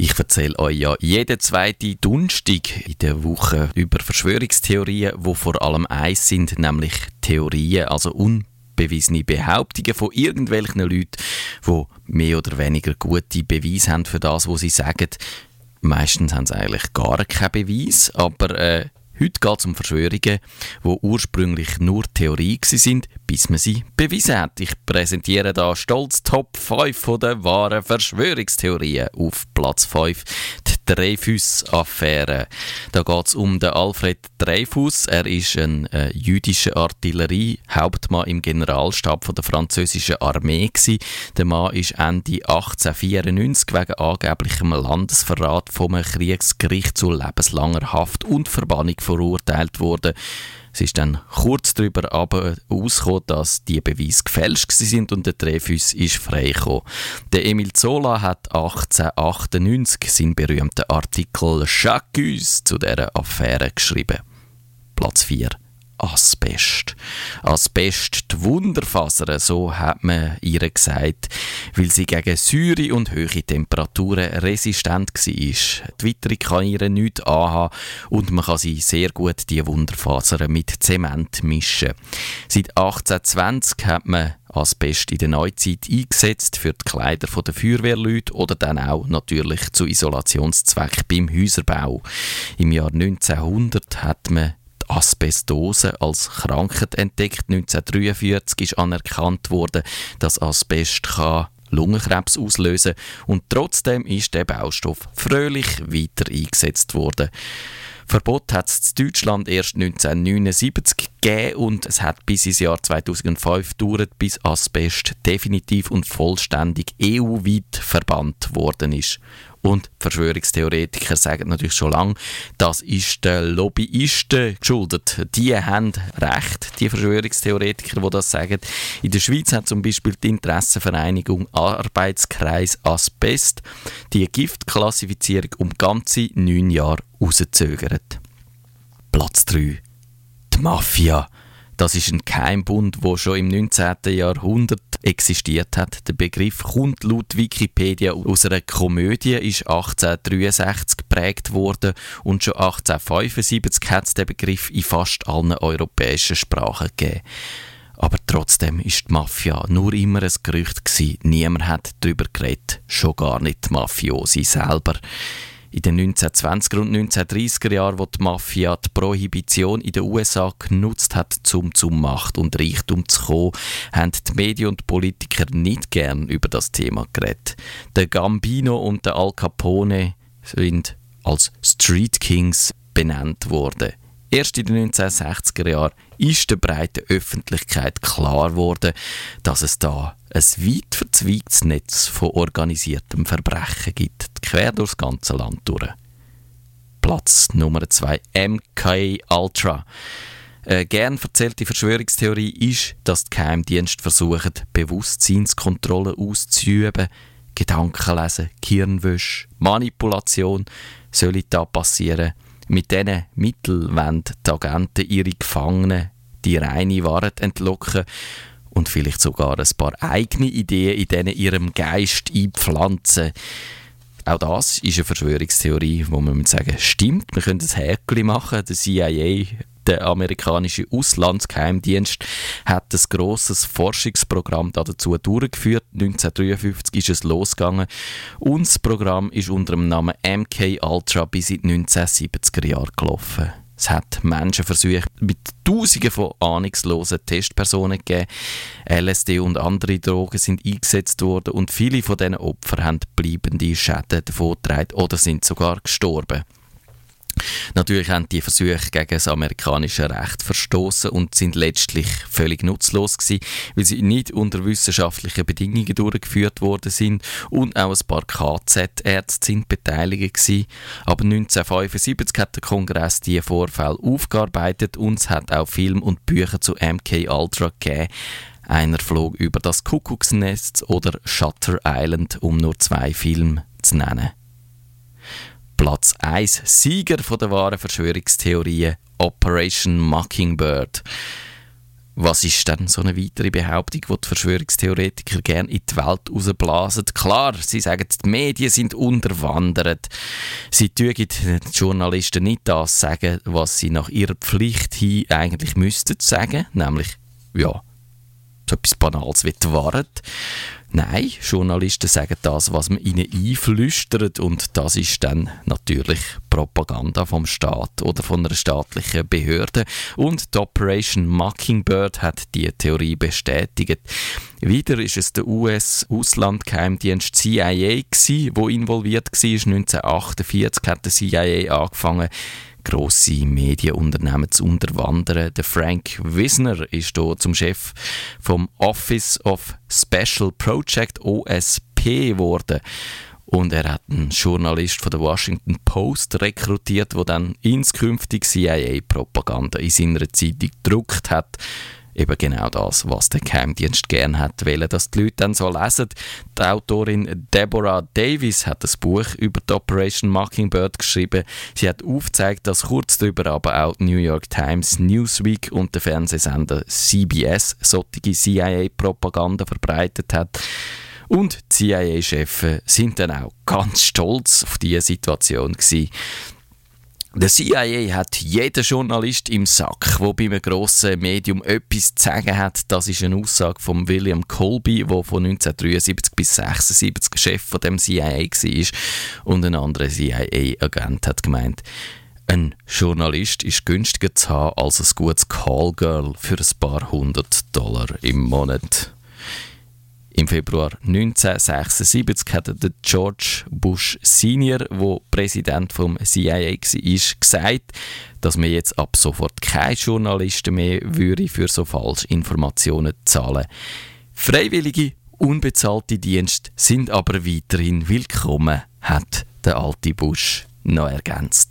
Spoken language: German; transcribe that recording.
Ich erzähle euch ja jeden zweiten Donnerstag in der Woche über Verschwörungstheorien, wo vor allem eins sind, nämlich Theorien, also unbewiesene Behauptungen von irgendwelchen Leuten, die mehr oder weniger gute Beweise haben für das, was sie sagen. Meistens haben sie eigentlich gar keinen Beweis, aber äh, Heute geht es um Verschwörungen, die ursprünglich nur Theorie sind, bis man sie bewiesen hat. Ich präsentiere da stolz Top 5 der wahren Verschwörungstheorien. Auf Platz 5 die Dreyfus-Affäre. Da geht es um den Alfred Dreyfus. Er ist ein äh, jüdischer Artilleriehauptmann im Generalstab von der französischen Armee. Gewesen. Der Mann ist Ende 1894 wegen angeblichem Landesverrat vom Kriegsgericht zu lebenslanger Haft und Verbannung verurteilt worden. Es ist dann kurz darüber aber ausgekommen, dass die Beweise gefälscht sind und der Dreyfus ist freigekommen. Der Emil Zola hat 1898 seinen berühmten Artikel Chacus zu dieser Affäre geschrieben. Platz 4. Asbest. Asbest, die Wunderfaser, so hat man ihr gesagt, weil sie gegen Säure und hohe Temperaturen resistent war. Die Witterung kann ihr nichts anhaben und man kann sie sehr gut, die Wunderfasern, mit Zement mischen. Seit 1820 hat man Asbest in der Neuzeit eingesetzt für die Kleider der Feuerwehrleute oder dann auch natürlich zu Isolationszweck beim Häuserbau. Im Jahr 1900 hat man Asbestose als Krankheit entdeckt. 1943 ist anerkannt worden, dass Asbest kann Lungenkrebs auslösen und trotzdem ist der Baustoff fröhlich weiter eingesetzt worden. Verbot hat es in Deutschland erst 1979 gegeben und es hat bis ins Jahr 2005 gedauert, bis Asbest definitiv und vollständig EU-weit verbannt worden ist. Und Verschwörungstheoretiker sagen natürlich schon lange, das ist den Lobbyisten geschuldet. Die haben recht, die Verschwörungstheoretiker, die das sagen. In der Schweiz hat zum Beispiel die Interessenvereinigung Arbeitskreis Asbest die Giftklassifizierung um ganze neun Jahre rausgezögert. Platz 3. Die Mafia. Das ist ein Geheimbund, wo schon im 19. Jahrhundert existiert hat. Der Begriff kommt laut Wikipedia aus einer Komödie, ist 1863 geprägt worden und schon 1875 hat es den Begriff in fast allen europäischen Sprachen gegeben. Aber trotzdem ist die Mafia nur immer ein Gerücht gewesen. Niemand hat darüber geredet, schon gar nicht die Mafiosi selber. In den 1920er und 1930er Jahren, wo die Mafia die Prohibition in den USA genutzt hat, um zum Macht und Reichtum zu kommen, haben die Medien und Politiker nicht gern über das Thema geredet. Der Gambino und der Al Capone sind als Street Kings benannt worden. Erst in den 1960er Jahren ist der breiten Öffentlichkeit klar geworden, dass es da ein weit verzweigtes Netz von organisiertem Verbrechen gibt, quer durchs ganze Land durch. Platz Nummer 2 MK Ultra. Eine gern erzählte Verschwörungstheorie ist, dass die Geheimdienste versuchen, Bewusstseinskontrolle auszuüben, Gedanken lesen, Gehirnwäsche, Manipulation soll da passieren – mit diesen Mitteln wollen die Agenten ihre Gefangenen die reine Wahrheit entlocken und vielleicht sogar ein paar eigene Ideen in ihrem Geist einpflanzen. Auch das ist eine Verschwörungstheorie, wo man sagen stimmt. Wir können das Häkchen machen. Der CIA der amerikanische Auslandsgeheimdienst hat ein grosses Forschungsprogramm dazu durchgeführt. 1953 ist es losgegangen das Programm ist unter dem Namen MK Ultra bis in die 1970er Jahre gelaufen. Es hat Menschenversuche mit Tausenden von ahnungslosen Testpersonen gegeben. LSD und andere Drogen sind eingesetzt worden und viele von diesen Opfern haben bleibende Schäden davongetragen oder sind sogar gestorben. Natürlich haben die Versuche gegen das amerikanische Recht verstoßen und sind letztlich völlig nutzlos gewesen, weil sie nicht unter wissenschaftlichen Bedingungen durchgeführt worden sind und auch ein paar KZ-Ärzte sind beteiligt gewesen. Aber 1975 hat der Kongress diese Vorfälle aufgearbeitet und es hat auch Film und Bücher zu MK Ultra gegeben. Einer flog über das Kuckucksnest oder Shutter Island, um nur zwei Filme zu nennen. Platz 1 Sieger von der wahren Verschwörungstheorien Operation Mockingbird. Was ist denn so eine weitere Behauptung, die die Verschwörungstheoretiker gerne in die Welt rausblasen? Klar, sie sagen, die Medien sind unterwandert. Sie tun den Journalisten nicht das sagen, was sie nach ihrer Pflicht hin eigentlich müssten sagen, nämlich, ja, so etwas Banales wie die Wahrheit. Nein, Journalisten sagen das, was man ihnen einflüstert und das ist dann natürlich Propaganda vom Staat oder von einer staatlichen Behörde und die Operation Mockingbird hat die Theorie bestätigt. Wieder ist es der US-Auslandgeheimdienst CIA wo involviert war. 1948 hat der CIA angefangen grosse Medienunternehmen zu unterwandern. Der Frank Wisner ist hier zum Chef vom Office of Special Project OSP geworden. Und er hat einen Journalist von der Washington Post rekrutiert, der dann inskünftig CIA-Propaganda in seiner Zeitung gedruckt hat eben genau das, was der Geheimdienst gern hat wollen, dass die Leute dann so lesen. Die Autorin Deborah Davis hat das Buch über die Operation Mockingbird geschrieben. Sie hat aufgezeigt, dass kurz darüber aber auch die New York Times, Newsweek und der Fernsehsender CBS solche CIA-Propaganda verbreitet hat. Und die CIA-Chefs sind dann auch ganz stolz auf diese Situation gewesen. Der CIA hat jeden Journalist im Sack, der bei einem grossen Medium etwas zu sagen hat. Das ist eine Aussage von William Colby, der von 1973 bis 1976 Chef von dem CIA war. Und ein anderer CIA-Agent hat gemeint, ein Journalist ist günstiger zu haben als ein gutes Callgirl für ein paar hundert Dollar im Monat. Im Februar 1976 hat der George Bush Senior, der Präsident vom CIA war, gesagt, dass man jetzt ab sofort keine Journalisten mehr würde für so falsche Informationen zahlen. Freiwillige, unbezahlte Dienste sind aber weiterhin willkommen, hat der alte Bush noch ergänzt.